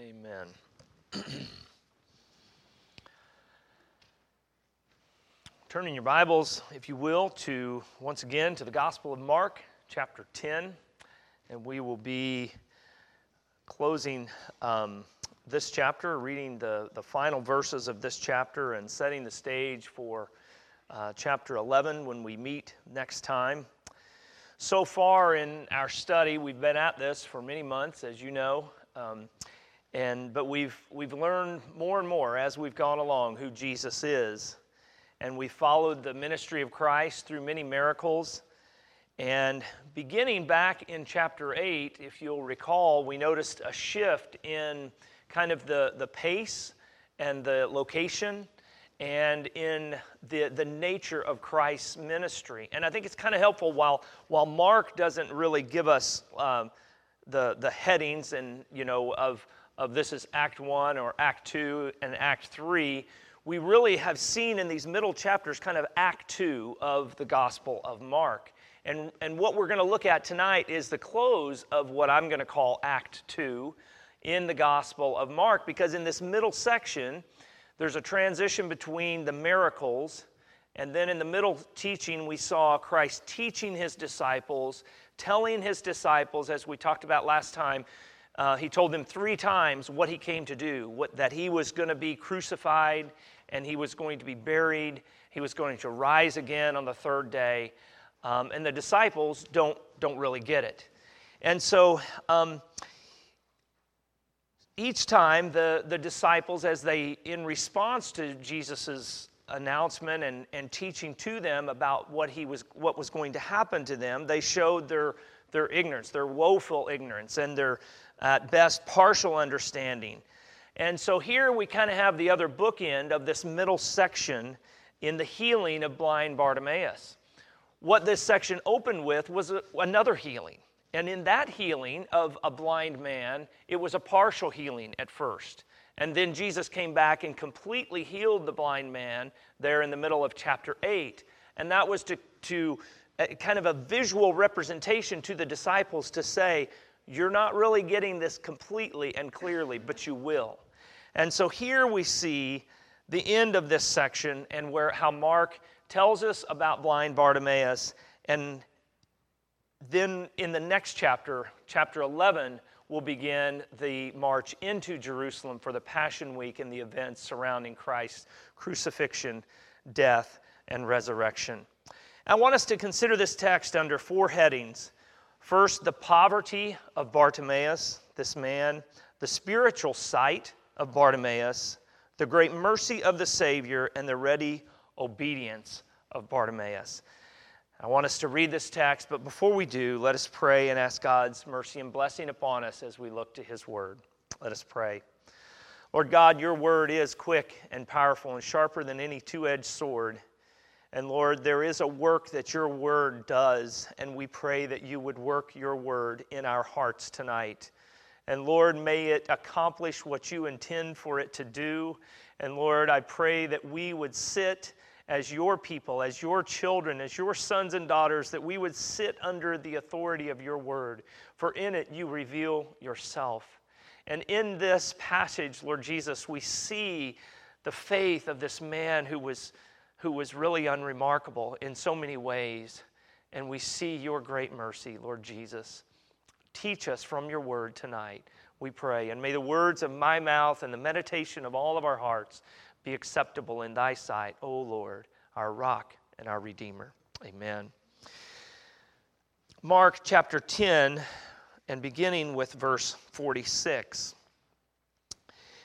Amen. Turning your Bibles, if you will, to once again to the Gospel of Mark, chapter 10, and we will be closing um, this chapter, reading the, the final verses of this chapter, and setting the stage for uh, chapter 11 when we meet next time. So far in our study, we've been at this for many months, as you know. Um, and, but we've, we've learned more and more as we've gone along who Jesus is. And we followed the ministry of Christ through many miracles. And beginning back in chapter 8, if you'll recall, we noticed a shift in kind of the, the pace and the location and in the, the nature of Christ's ministry. And I think it's kind of helpful while, while Mark doesn't really give us um, the, the headings and, you know, of, of this is Act 1 or Act 2 and Act 3, we really have seen in these middle chapters kind of Act 2 of the Gospel of Mark. And, and what we're going to look at tonight is the close of what I'm going to call Act 2 in the Gospel of Mark, because in this middle section, there's a transition between the miracles, and then in the middle teaching, we saw Christ teaching his disciples, telling his disciples, as we talked about last time, uh, he told them three times what he came to do what, that he was going to be crucified and he was going to be buried, he was going to rise again on the third day. Um, and the disciples don't, don't really get it. And so um, each time the, the disciples, as they, in response to Jesus' announcement and, and teaching to them about what, he was, what was going to happen to them, they showed their, their ignorance, their woeful ignorance, and their at best partial understanding. And so here we kind of have the other bookend of this middle section in the healing of blind Bartimaeus. What this section opened with was a, another healing. And in that healing of a blind man, it was a partial healing at first. And then Jesus came back and completely healed the blind man there in the middle of chapter 8. And that was to, to uh, kind of a visual representation to the disciples to say, you're not really getting this completely and clearly, but you will. And so here we see the end of this section and where how Mark tells us about blind Bartimaeus and then in the next chapter, chapter 11, we'll begin the march into Jerusalem for the Passion Week and the events surrounding Christ's crucifixion, death, and resurrection. I want us to consider this text under four headings First, the poverty of Bartimaeus, this man, the spiritual sight of Bartimaeus, the great mercy of the Savior, and the ready obedience of Bartimaeus. I want us to read this text, but before we do, let us pray and ask God's mercy and blessing upon us as we look to His Word. Let us pray. Lord God, your Word is quick and powerful and sharper than any two edged sword. And Lord, there is a work that your word does, and we pray that you would work your word in our hearts tonight. And Lord, may it accomplish what you intend for it to do. And Lord, I pray that we would sit as your people, as your children, as your sons and daughters, that we would sit under the authority of your word. For in it you reveal yourself. And in this passage, Lord Jesus, we see the faith of this man who was who was really unremarkable in so many ways. And we see your great mercy, Lord Jesus. Teach us from your word tonight, we pray. And may the words of my mouth and the meditation of all of our hearts be acceptable in thy sight, O Lord, our rock and our redeemer. Amen. Mark chapter 10, and beginning with verse 46.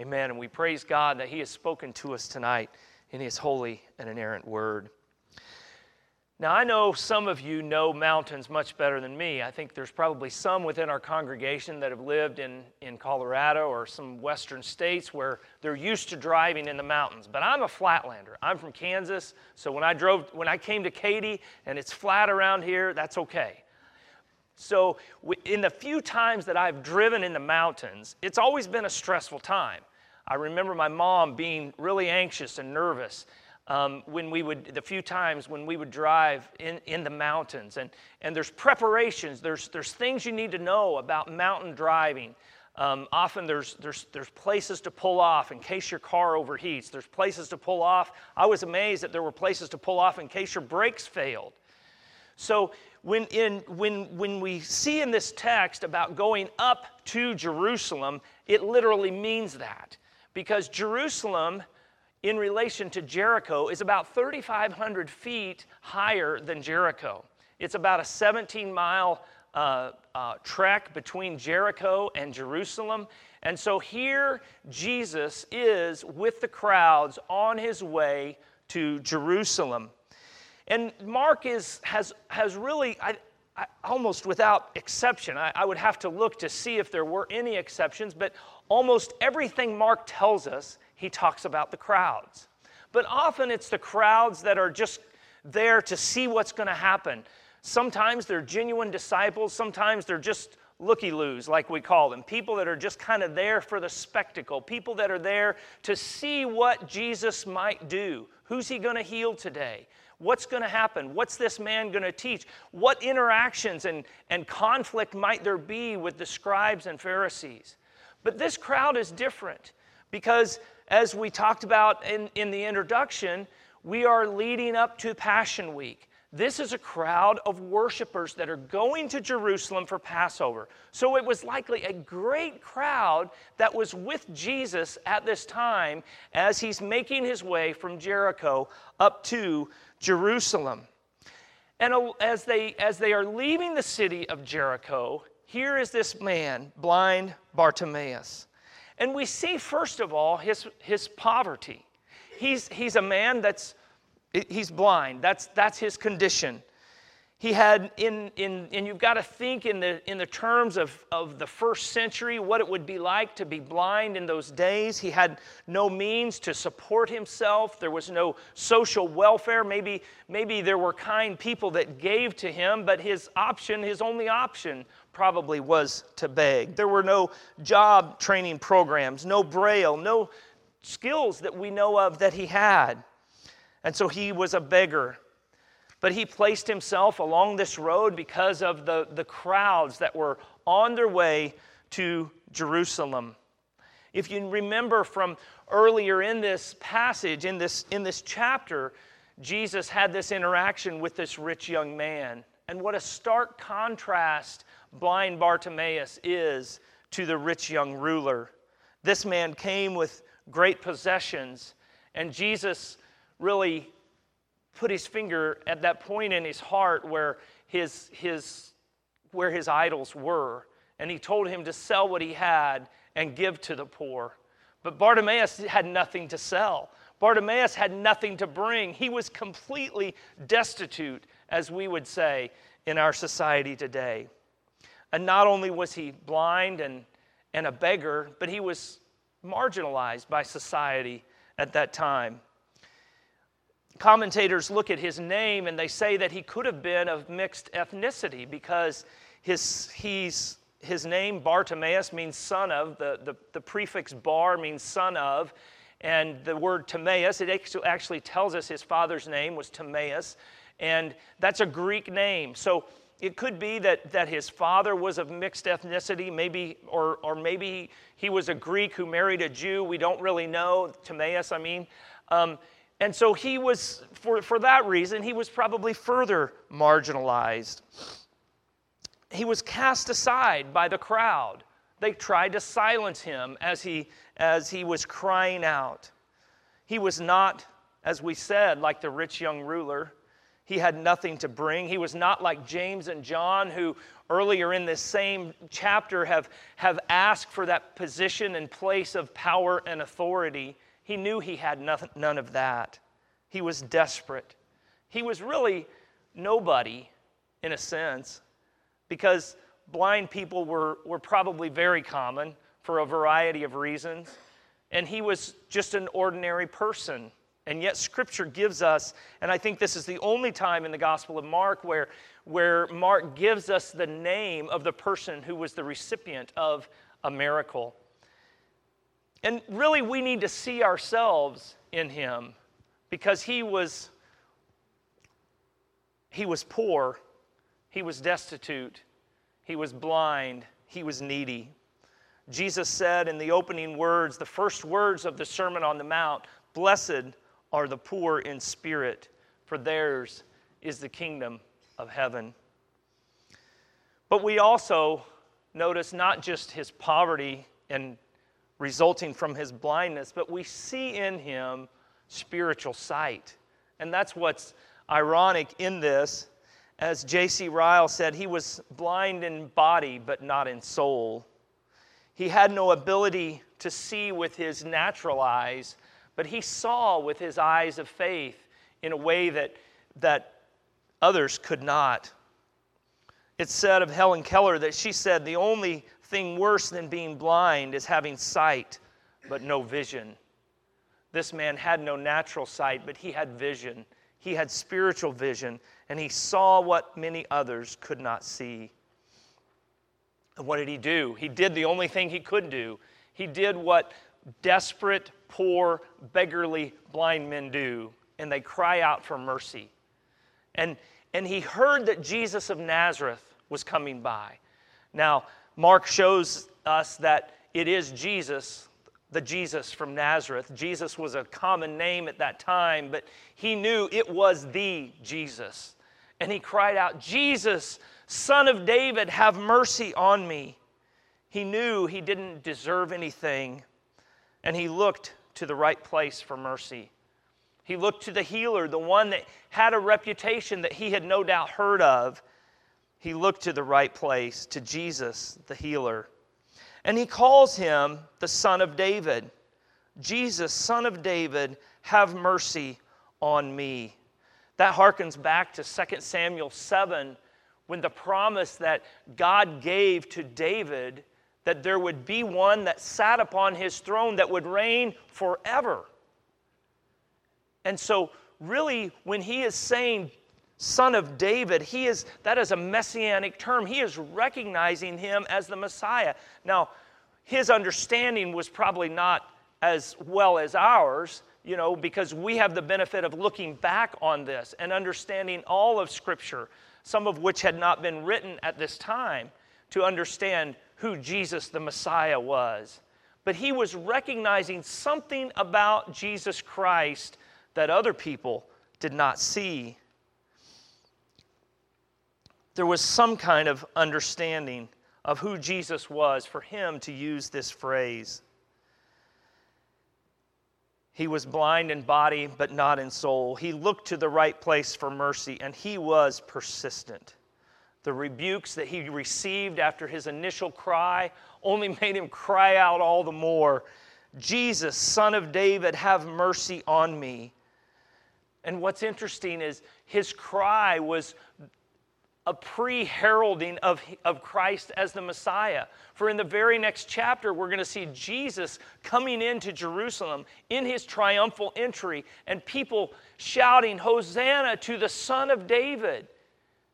Amen. And we praise God that he has spoken to us tonight in his holy and inerrant word. Now, I know some of you know mountains much better than me. I think there's probably some within our congregation that have lived in, in Colorado or some western states where they're used to driving in the mountains. But I'm a flatlander. I'm from Kansas, so when I drove, when I came to Katy and it's flat around here, that's okay. So, in the few times that I've driven in the mountains, it's always been a stressful time. I remember my mom being really anxious and nervous um, when we would, the few times when we would drive in, in the mountains. And, and there's preparations, there's, there's things you need to know about mountain driving. Um, often there's, there's, there's places to pull off in case your car overheats. There's places to pull off. I was amazed that there were places to pull off in case your brakes failed. So when, in, when, when we see in this text about going up to Jerusalem, it literally means that. Because Jerusalem in relation to Jericho is about 3,500 feet higher than Jericho. It's about a 17 mile uh, uh, trek between Jericho and Jerusalem. And so here Jesus is with the crowds on his way to Jerusalem. And Mark is, has, has really, I, I, almost without exception, I, I would have to look to see if there were any exceptions, but almost everything Mark tells us he talks about the crowds. But often it's the crowds that are just there to see what's going to happen. Sometimes they're genuine disciples, sometimes they're just looky loos, like we call them. People that are just kind of there for the spectacle, people that are there to see what Jesus might do. Who's he going to heal today? What's going to happen? What's this man going to teach? What interactions and, and conflict might there be with the scribes and Pharisees? But this crowd is different because as we talked about in, in the introduction, we are leading up to Passion Week. This is a crowd of worshipers that are going to Jerusalem for Passover. So it was likely a great crowd that was with Jesus at this time as he's making his way from Jericho up to Jerusalem. And uh, as they, as they are leaving the city of Jericho, here is this man, blind Bartimaeus. And we see, first of all, his, his poverty. He's, he's a man that's, he's blind. That's, that's his condition. He had, in, in, and you've got to think in the, in the terms of, of the first century, what it would be like to be blind in those days. He had no means to support himself. There was no social welfare. Maybe, maybe there were kind people that gave to him, but his option, his only option, probably was to beg. There were no job training programs, no braille, no skills that we know of that he had. And so he was a beggar. But he placed himself along this road because of the, the crowds that were on their way to Jerusalem. If you remember from earlier in this passage, in this, in this chapter, Jesus had this interaction with this rich young man. And what a stark contrast blind Bartimaeus is to the rich young ruler. This man came with great possessions, and Jesus really put his finger at that point in his heart where his, his, where his idols were. And he told him to sell what he had and give to the poor. But Bartimaeus had nothing to sell. Bartimaeus had nothing to bring. He was completely destitute, as we would say in our society today. And not only was he blind and, and a beggar, but he was marginalized by society at that time. Commentators look at his name and they say that he could have been of mixed ethnicity because his, he's, his name, Bartimaeus, means son of. The, the, the prefix bar means son of. And the word Timaeus, it actually tells us his father's name was Timaeus. And that's a Greek name. So it could be that, that his father was of mixed ethnicity, maybe, or, or maybe he was a Greek who married a Jew. We don't really know, Timaeus, I mean. Um, and so he was, for, for that reason, he was probably further marginalized. He was cast aside by the crowd. They tried to silence him as he, as he was crying out. He was not, as we said, like the rich young ruler. He had nothing to bring. He was not like James and John, who earlier in this same chapter have, have asked for that position and place of power and authority. He knew he had nothing, none of that. He was desperate. He was really nobody, in a sense, because blind people were, were probably very common for a variety of reasons. And he was just an ordinary person. And yet, Scripture gives us, and I think this is the only time in the Gospel of Mark where, where Mark gives us the name of the person who was the recipient of a miracle. And really, we need to see ourselves in him because he was, he was poor, he was destitute, he was blind, he was needy. Jesus said in the opening words, the first words of the Sermon on the Mount, Blessed are the poor in spirit, for theirs is the kingdom of heaven. But we also notice not just his poverty and resulting from his blindness, but we see in him spiritual sight. And that's what's ironic in this. As J.C. Ryle said, he was blind in body, but not in soul. He had no ability to see with his natural eyes, but he saw with his eyes of faith in a way that, that others could not. It's said of Helen Keller that she said, The only thing worse than being blind is having sight, but no vision. This man had no natural sight, but he had vision. He had spiritual vision, and he saw what many others could not see. And what did he do? He did the only thing he could do. He did what desperate, poor, beggarly blind men do, and they cry out for mercy. And, and he heard that Jesus of Nazareth was coming by. Now, Mark shows us that it is Jesus the Jesus from Nazareth. Jesus was a common name at that time, but he knew it was the Jesus. And he cried out, Jesus, son of David, have mercy on me. He knew he didn't deserve anything, and he looked to the right place for mercy. He looked to the healer, the one that had a reputation that he had no doubt heard of. He looked to the right place, to Jesus, the healer. And he calls him the Son of David. Jesus, Son of David, have mercy on me. That harkens back to 2 Samuel 7 when the promise that God gave to David that there would be one that sat upon his throne that would reign forever. And so, really, when he is saying son of David, he is, that is a messianic term. He is recognizing him as the Messiah. Now, his understanding was probably not as well as ours, you know, because we have the benefit of looking back on this and understanding all of Scripture, some of which had not been written at this time, to understand who Jesus the Messiah was. But he was recognizing something about Jesus Christ that other people did not see there was some kind of understanding of who Jesus was for him to use this phrase. He was blind in body, but not in soul. He looked to the right place for mercy, and he was persistent. The rebukes that he received after his initial cry only made him cry out all the more Jesus, son of David, have mercy on me. And what's interesting is his cry was a pre heralding of, of Christ as the Messiah. For in the very next chapter, we're going to see Jesus coming into Jerusalem in his triumphal entry and people shouting, Hosanna to the Son of David.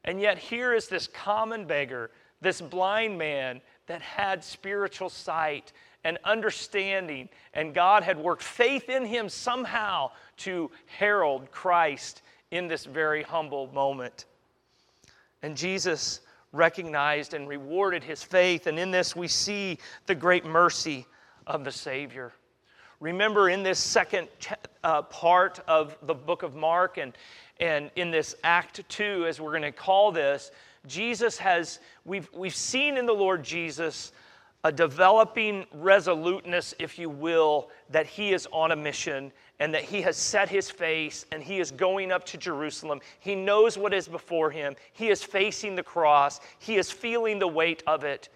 And yet, here is this common beggar, this blind man that had spiritual sight and understanding, and God had worked faith in him somehow to herald Christ in this very humble moment. And Jesus recognized and rewarded his faith. And in this, we see the great mercy of the Savior. Remember, in this second uh, part of the book of Mark and, and in this Act 2, as we're going to call this, Jesus has, we've, we've seen in the Lord Jesus a developing resoluteness, if you will, that he is on a mission and that he has set his face and he is going up to Jerusalem. He knows what is before him. He is facing the cross, he is feeling the weight of it.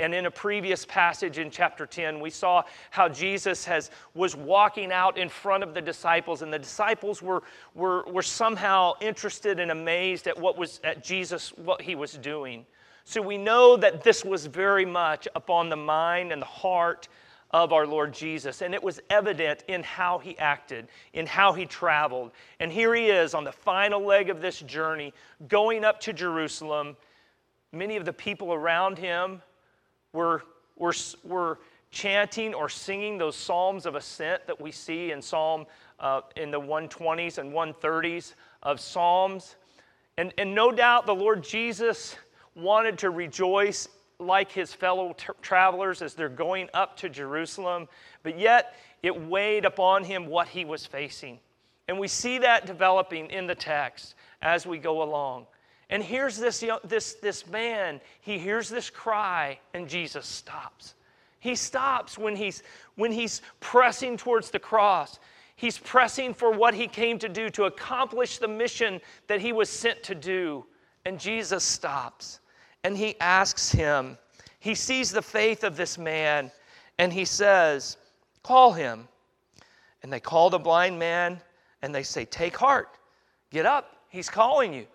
And in a previous passage in chapter 10, we saw how Jesus has, was walking out in front of the disciples, and the disciples were, were, were somehow interested and amazed at what was at Jesus, what he was doing. So we know that this was very much upon the mind and the heart of our Lord Jesus. And it was evident in how he acted, in how he traveled. And here he is on the final leg of this journey, going up to Jerusalem. Many of the people around him were, were, were chanting or singing those psalms of ascent that we see in Psalm uh, in the 120s and 130s of Psalms. And, and no doubt the Lord Jesus wanted to rejoice like his fellow travelers as they're going up to Jerusalem, but yet it weighed upon him what he was facing. And we see that developing in the text as we go along. And here's this, this, this man, he hears this cry, and Jesus stops. He stops when he's, when he's pressing towards the cross. He's pressing for what he came to do, to accomplish the mission that he was sent to do. And Jesus stops and he asks him, he sees the faith of this man, and he says, Call him. And they call the blind man, and they say, Take heart, get up, he's calling you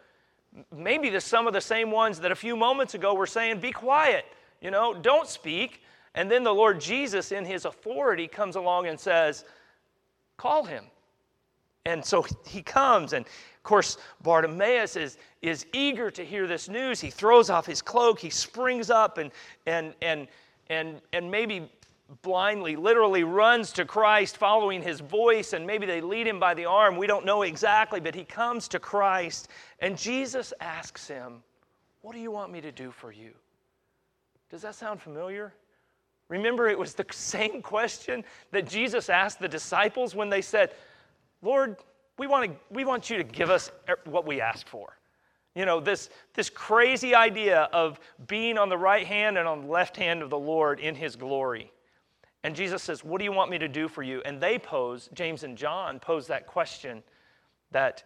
maybe the, some of the same ones that a few moments ago were saying, Be quiet, you know, don't speak. And then the Lord Jesus, in his authority, comes along and says, Call him. And so he comes, and of course, Bartimaeus is, is eager to hear this news. He throws off his cloak, he springs up, and, and, and, and, and maybe blindly, literally runs to Christ following his voice, and maybe they lead him by the arm. We don't know exactly, but he comes to Christ, and Jesus asks him, What do you want me to do for you? Does that sound familiar? Remember, it was the same question that Jesus asked the disciples when they said, Lord, we want, to, we want you to give us er, what we ask for. You know, this, this crazy idea of being on the right hand and on the left hand of the Lord in his glory. And Jesus says, What do you want me to do for you? And they pose, James and John pose that question that,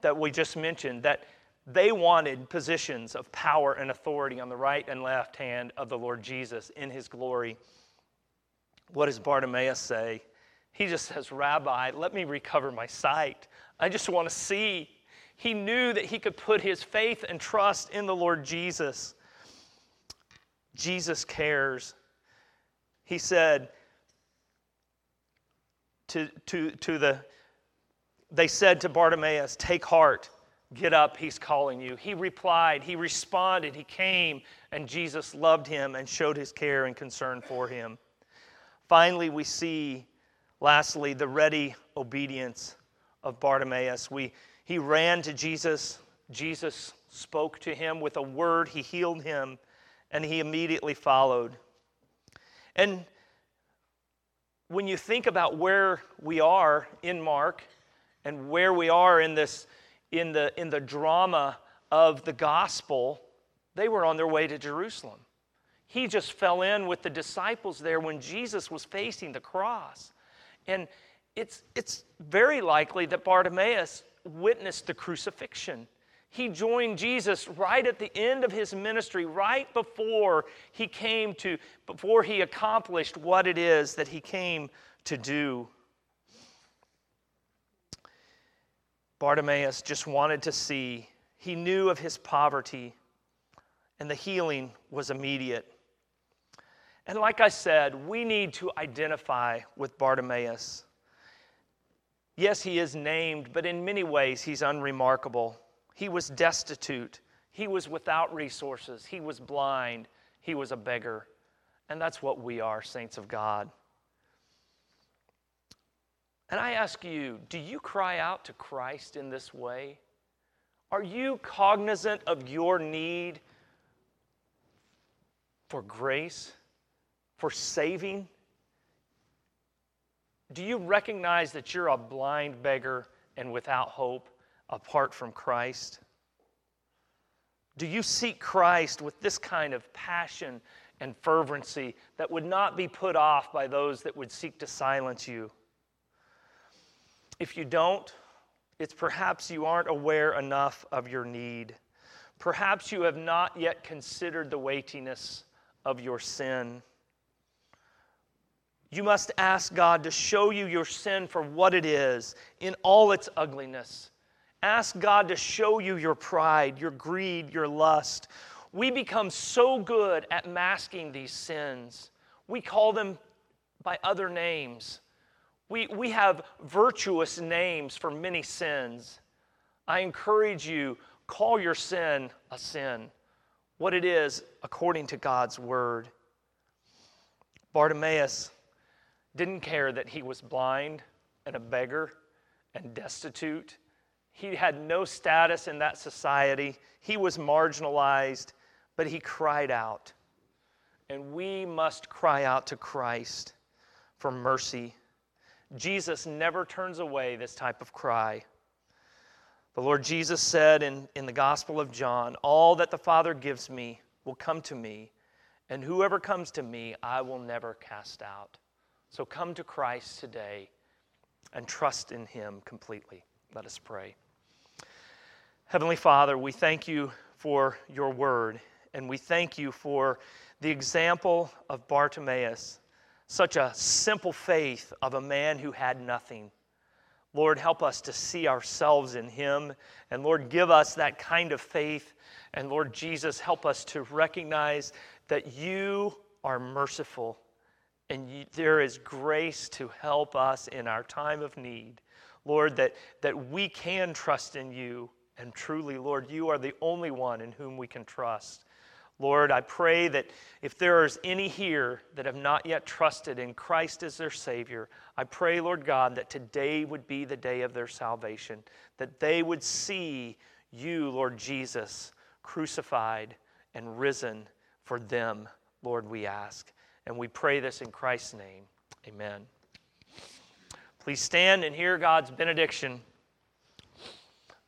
that we just mentioned, that they wanted positions of power and authority on the right and left hand of the Lord Jesus in his glory. What does Bartimaeus say? He just says, Rabbi, let me recover my sight. I just want to see. He knew that he could put his faith and trust in the Lord Jesus. Jesus cares. He said, to, to, to the, they said to Bartimaeus, Take heart, get up, he's calling you. He replied, he responded, he came, and Jesus loved him and showed his care and concern for him. Finally, we see, lastly, the ready obedience of Bartimaeus. We, he ran to Jesus. Jesus spoke to him with a word, he healed him, and he immediately followed. And when you think about where we are in Mark and where we are in this in the in the drama of the gospel, they were on their way to Jerusalem. He just fell in with the disciples there when Jesus was facing the cross. And it's it's very likely that Bartimaeus witnessed the crucifixion he joined Jesus right at the end of his ministry, right before he came to, before he accomplished what it is that he came to do. Bartimaeus just wanted to see. He knew of his poverty, and the healing was immediate. And like I said, we need to identify with Bartimaeus. Yes, he is named, but in many ways he's unremarkable. He was destitute. He was without resources. He was blind. He was a beggar. And that's what we are, saints of God. And I ask you, do you cry out to Christ in this way? Are you cognizant of your need for grace, for saving? Do you recognize that you're a blind beggar and without hope? Apart from Christ? Do you seek Christ with this kind of passion and fervency that would not be put off by those that would seek to silence you. If you don't, it's perhaps you aren't aware enough of your need. Perhaps you have not yet considered the weightiness of your sin. You must ask God to show you your sin for what it is in all its ugliness. Ask God to show you your pride, your greed, your lust. We become so good at masking these sins. We call them by other names. We, we have virtuous names for many sins. I encourage you, call your sin a sin, what it is according to God's word. Bartimaeus didn't care that he was blind and a beggar and destitute. He had no status in that society. He was marginalized, but he cried out. And we must cry out to Christ for mercy. Jesus never turns away this type of cry. The Lord Jesus said in, in the Gospel of John, All that the Father gives me will come to me, and whoever comes to me, I will never cast out. So come to Christ today and trust in Him completely. Let us pray. Heavenly Father, we thank you for your word, and we thank you for the example of Bartimaeus, such a simple faith of a man who had nothing. Lord, help us to see ourselves in him, and Lord, give us that kind of faith. And Lord Jesus, help us to recognize that you are merciful and you, there is grace to help us in our time of need. Lord, that, that we can trust in you. And truly, Lord, you are the only one in whom we can trust. Lord, I pray that if there is any here that have not yet trusted in Christ as their Savior, I pray, Lord God, that today would be the day of their salvation, that they would see you, Lord Jesus, crucified and risen for them, Lord, we ask. And we pray this in Christ's name. Amen. Please stand and hear God's benediction.